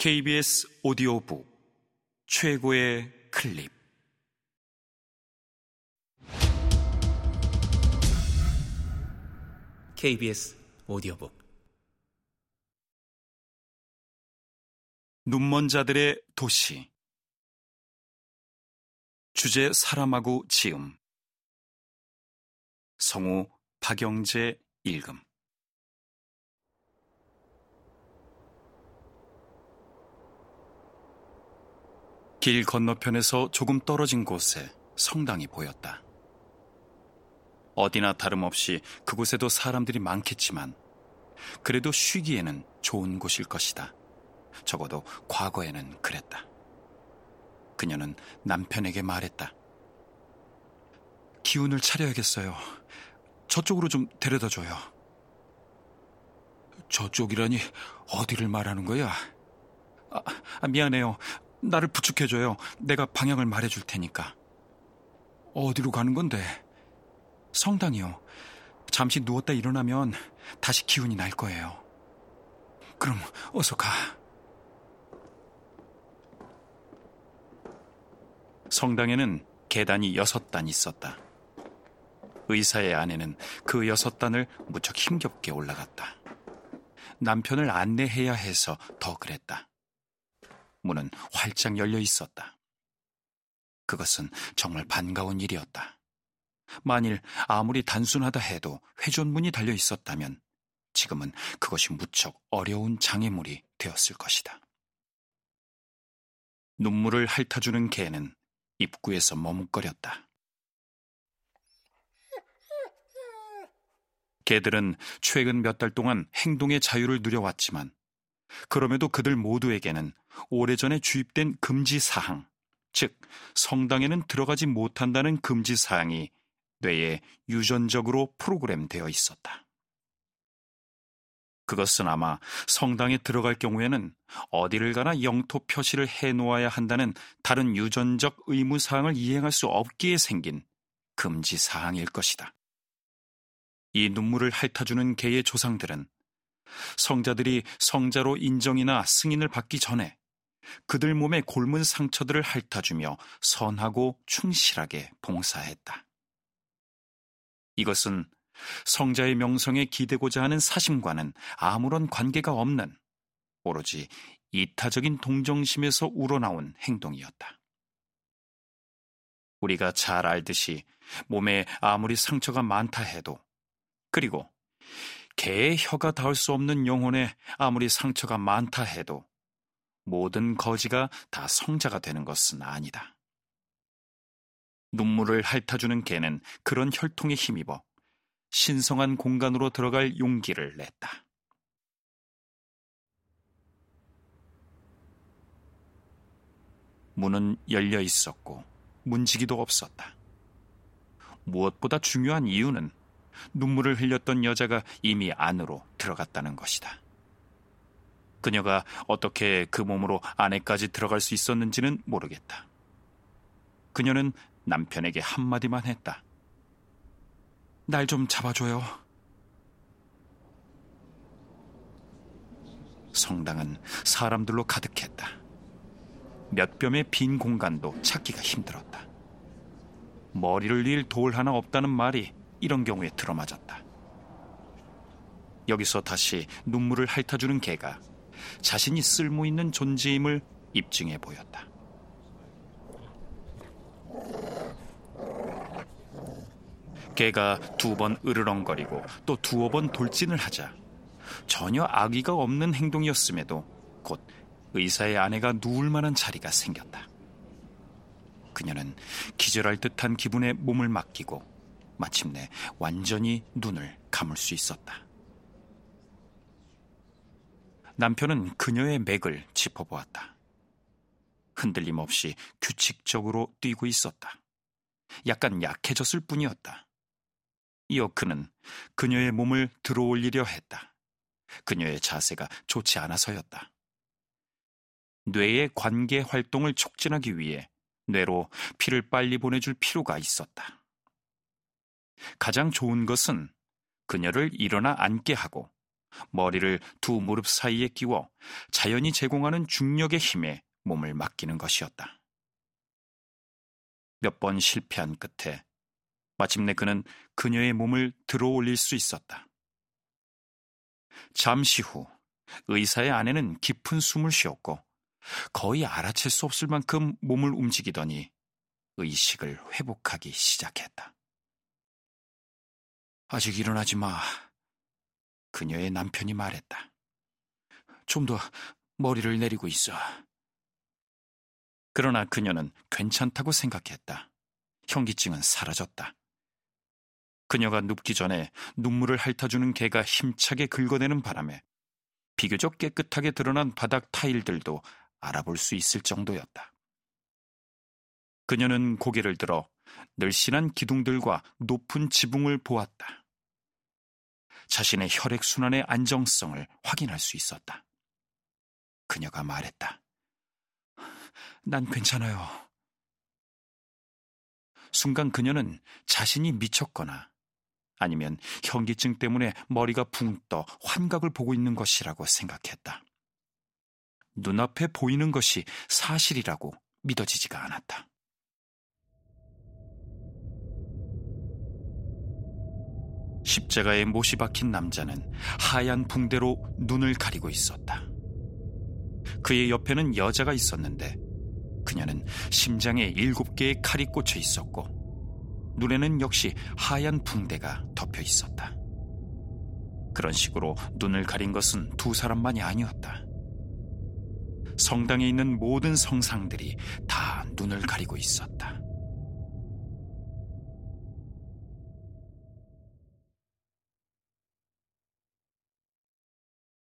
KBS 오디오북 최고의 클립. KBS 오디오북. 눈먼 자들의 도시. 주제 사람하고 지음. 성우 박영재 읽음 길 건너편에서 조금 떨어진 곳에 성당이 보였다. 어디나 다름없이 그곳에도 사람들이 많겠지만 그래도 쉬기에는 좋은 곳일 것이다. 적어도 과거에는 그랬다. 그녀는 남편에게 말했다. 기운을 차려야겠어요. 저쪽으로 좀 데려다 줘요. 저쪽이라니 어디를 말하는 거야? 아, 아, 미안해요. 나를 부축해줘요. 내가 방향을 말해줄 테니까. 어디로 가는 건데? 성당이요. 잠시 누웠다 일어나면 다시 기운이 날 거예요. 그럼 어서 가. 성당에는 계단이 여섯 단 있었다. 의사의 아내는 그 여섯 단을 무척 힘겹게 올라갔다. 남편을 안내해야 해서 더 그랬다. 문은 활짝 열려 있었다. 그것은 정말 반가운 일이었다. 만일 아무리 단순하다 해도 회전문이 달려 있었다면 지금은 그것이 무척 어려운 장애물이 되었을 것이다. 눈물을 핥아주는 개는 입구에서 머뭇거렸다. 개들은 최근 몇 달 동안 행동의 자유를 누려왔지만 그럼에도 그들 모두에게는 오래전에 주입된 금지 사항, 즉 성당에는 들어가지 못한다는 금지 사항이 뇌에 유전적으로 프로그램되어 있었다. 그것은 아마 성당에 들어갈 경우에는 어디를 가나 영토 표시를 해 놓아야 한다는 다른 유전적 의무 사항을 이행할 수 없기에 생긴 금지 사항일 것이다. 이 눈물을 핥아주는 개의 조상들은 성자들이 성자로 인정이나 승인을 받기 전에 그들 몸의 골문 상처들을 핥아주며 선하고 충실하게 봉사했다. 이것은 성자의 명성에 기대고자 하는 사심과는 아무런 관계가 없는 오로지 이타적인 동정심에서 우러나온 행동이었다. 우리가 잘 알듯이 몸에 아무리 상처가 많다 해도 그리고 개의 혀가 닿을 수 없는 영혼에 아무리 상처가 많다 해도 모든 거지가 다 성자가 되는 것은 아니다. 눈물을 핥아주는 개는 그런 혈통에 힘입어 신성한 공간으로 들어갈 용기를 냈다. 문은 열려 있었고 문지기도 없었다. 무엇보다 중요한 이유는 눈물을 흘렸던 여자가 이미 안으로 들어갔다는 것이다. 그녀가 어떻게 그 몸으로 안에까지 들어갈 수 있었는지는 모르겠다. 그녀는 남편에게 한마디만 했다. 날 좀 잡아줘요. 성당은 사람들로 가득했다. 몇 뼘의 빈 공간도 찾기가 힘들었다. 머리를 릴돌 하나 없다는 말이 이런 경우에 들어맞았다. 여기서 다시 눈물을 핥아주는 개가 자신이 쓸모 있는 존재임을 입증해 보였다. 개가 두 번 으르렁거리고 또 두어 번 돌진을 하자 전혀 악의가 없는 행동이었음에도 곧 의사의 아내가 누울 만한 자리가 생겼다. 그녀는 기절할 듯한 기분에 몸을 맡기고 마침내 완전히 눈을 감을 수 있었다. 남편은 그녀의 맥을 짚어보았다. 흔들림 없이 규칙적으로 뛰고 있었다. 약간 약해졌을 뿐이었다. 이어 그는 그녀의 몸을 들어올리려 했다. 그녀의 자세가 좋지 않아서였다. 뇌의 관계 활동을 촉진하기 위해 뇌로 피를 빨리 보내줄 필요가 있었다. 가장 좋은 것은 그녀를 일어나 앉게 하고 머리를 두 무릎 사이에 끼워 자연이 제공하는 중력의 힘에 몸을 맡기는 것이었다. 몇 번 실패한 끝에 마침내 그는 그녀의 몸을 들어 올릴 수 있었다. 잠시 후 의사의 아내는 깊은 숨을 쉬었고 거의 알아챌 수 없을 만큼 몸을 움직이더니 의식을 회복하기 시작했다. 아직 일어나지 마. 그녀의 남편이 말했다. 좀 더 머리를 내리고 있어. 그러나 그녀는 괜찮다고 생각했다. 현기증은 사라졌다. 그녀가 눕기 전에 눈물을 핥아주는 개가 힘차게 긁어내는 바람에 비교적 깨끗하게 드러난 바닥 타일들도 알아볼 수 있을 정도였다. 그녀는 고개를 들어 늘씬한 기둥들과 높은 지붕을 보았다. 자신의 혈액순환의 안정성을 확인할 수 있었다. 그녀가 말했다. 난 괜찮아요. 순간 그녀는 자신이 미쳤거나 아니면 현기증 때문에 머리가 붕 떠 환각을 보고 있는 것이라고 생각했다. 눈앞에 보이는 것이 사실이라고 믿어지지가 않았다. 십자가에 못이 박힌 남자는 하얀 붕대로 눈을 가리고 있었다. 그의 옆에는 여자가 있었는데 그녀는 심장에 일곱 개의 칼이 꽂혀 있었고 눈에는 역시 하얀 붕대가 덮여 있었다. 그런 식으로 눈을 가린 것은 두 사람만이 아니었다. 성당에 있는 모든 성상들이 다 눈을 가리고 있었다.